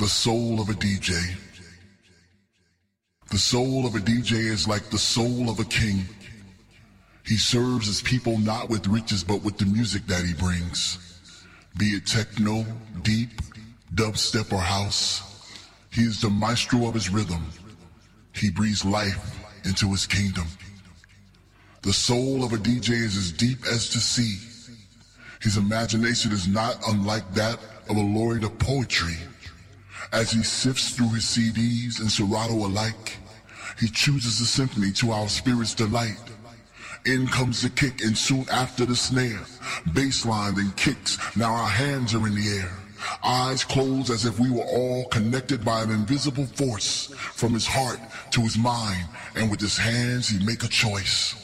The soul of a DJ. The soul of a DJ is like the soul of a king. He serves his people not with riches but with the music that he brings. Be it techno, deep, dubstep, or house. He is the maestro of his rhythm. He breathes life into his kingdom. The soul of a DJ is as deep as the sea. His imagination is not unlike that of a laureate of poetry. As he sifts through his CDs and Serato alike, he chooses a symphony to our spirit's delight. In comes the kick and soon after the snare. Bassline then kicks, now our hands are in the air. Eyes closed as if we were all connected by an invisible force from his heart to his mind. And with his hands he make a choice.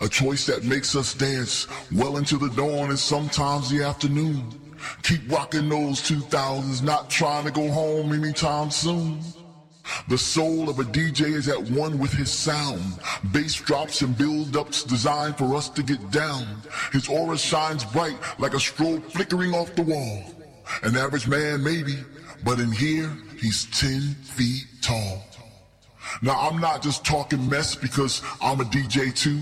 A choice that makes us dance well into the dawn and sometimes the afternoon. Keep rocking those 2000s, not trying to go home anytime soon. The soul of a DJ is at one with his sound. Bass drops and build-ups designed for us to get down. His aura shines bright like a strobe flickering off the wall. An average man maybe, but in here, he's 10 feet tall. Now I'm not just talking mess because I'm a DJ too.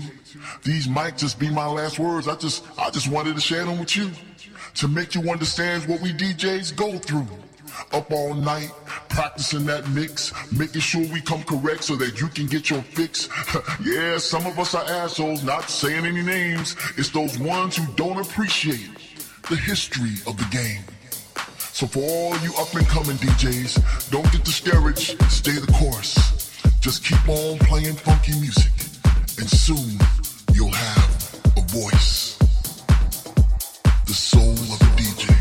These might just be my last words. I just, I just wanted to share them with you to make you understand what we DJs go through. Up all night, practicing that mix, making sure we come correct so that you can get your fix. yeah, some of us are assholes, not saying any names. It's those ones who don't appreciate the history of the game. So for all you up and coming DJs, don't get discouraged, stay the course. Just keep on playing funky music, and soon you'll have a voice. The soul of a DJ.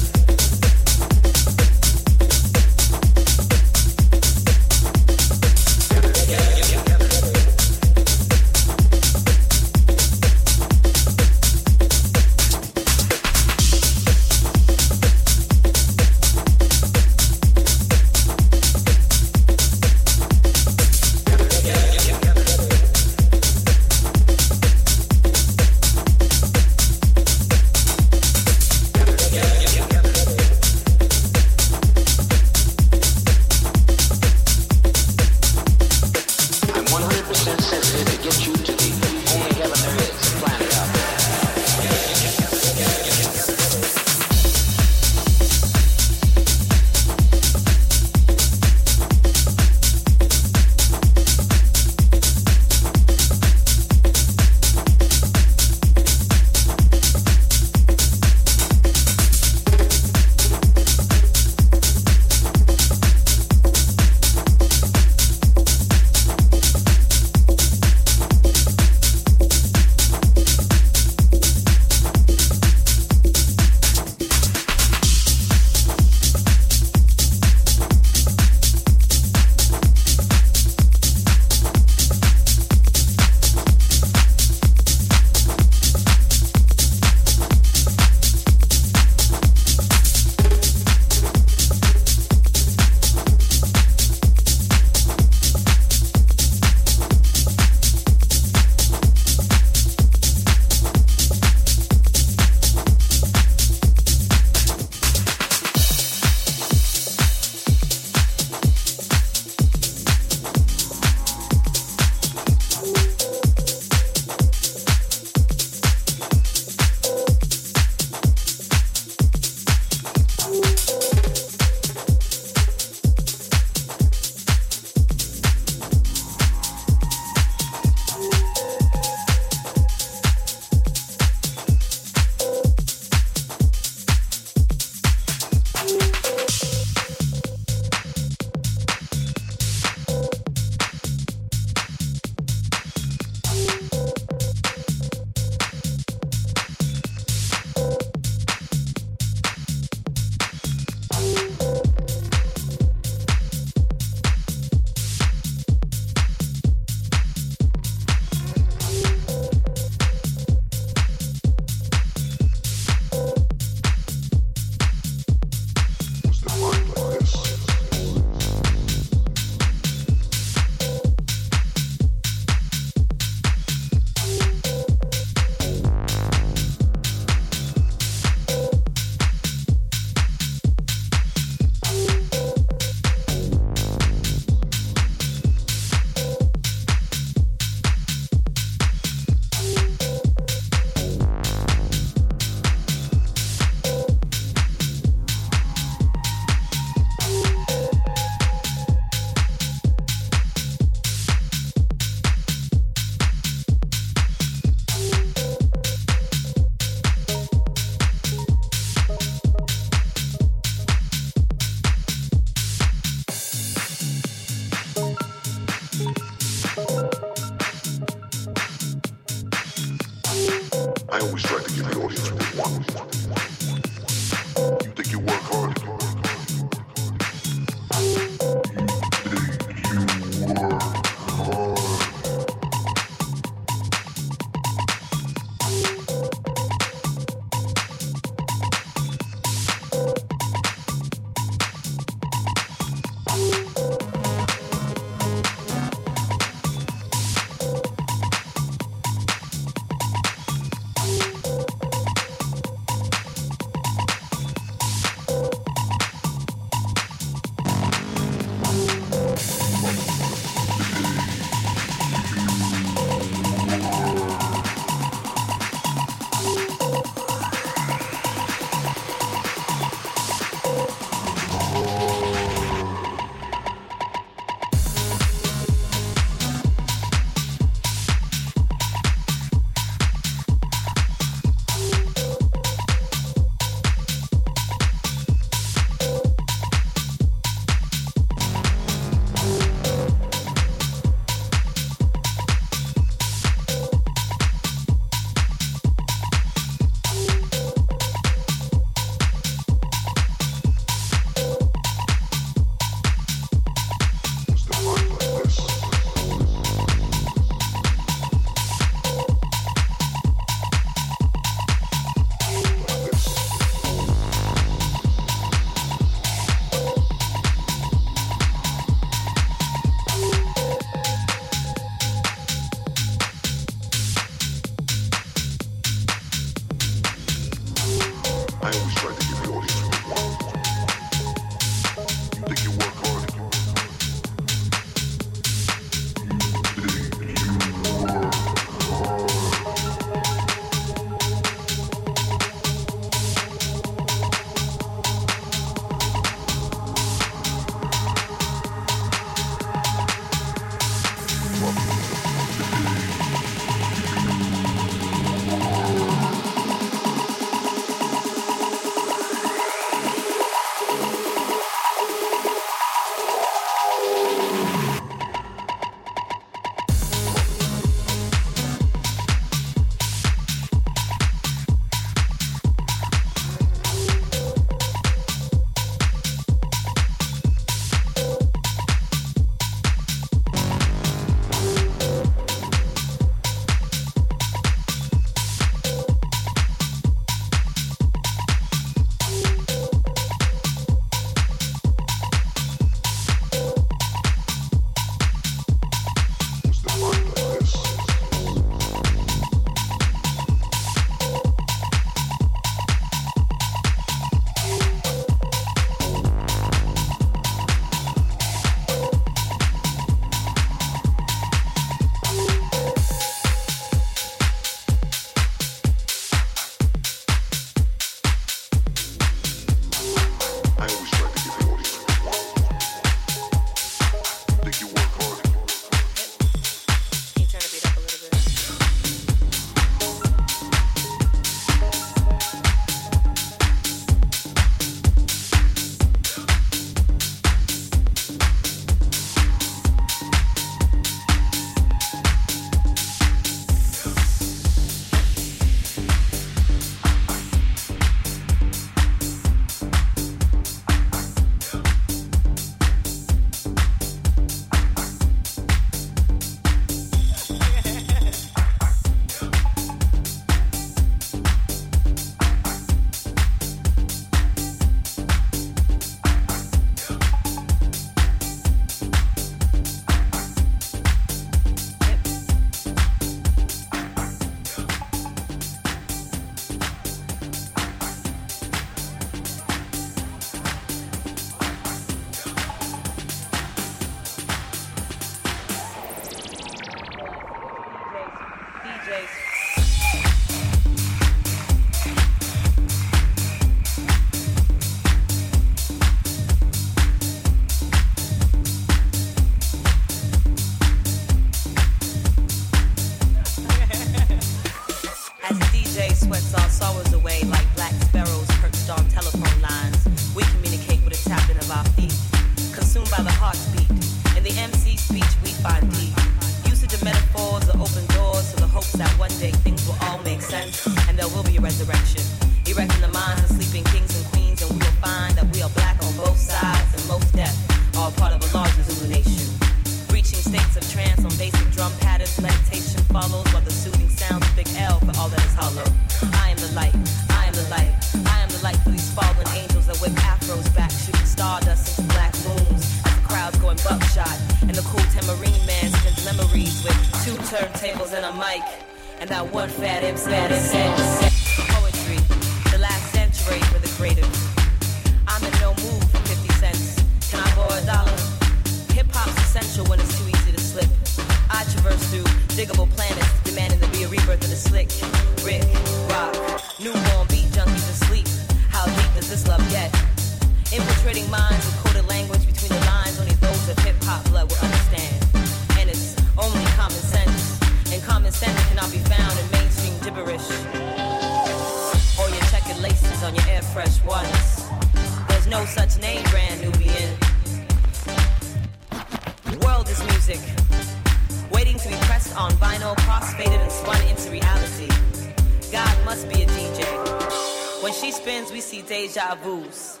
deja vus.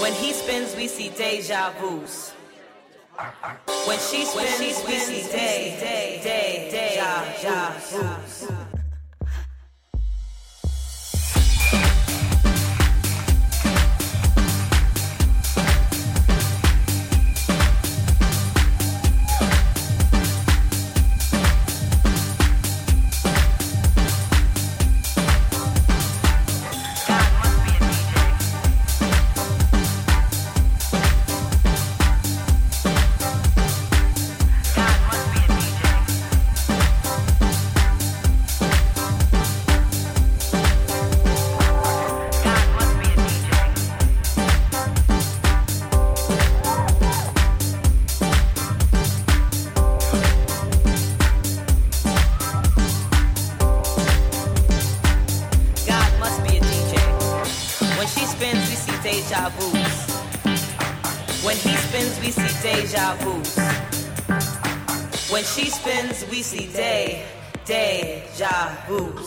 When he spins, we see deja vus. we see day, deja vu.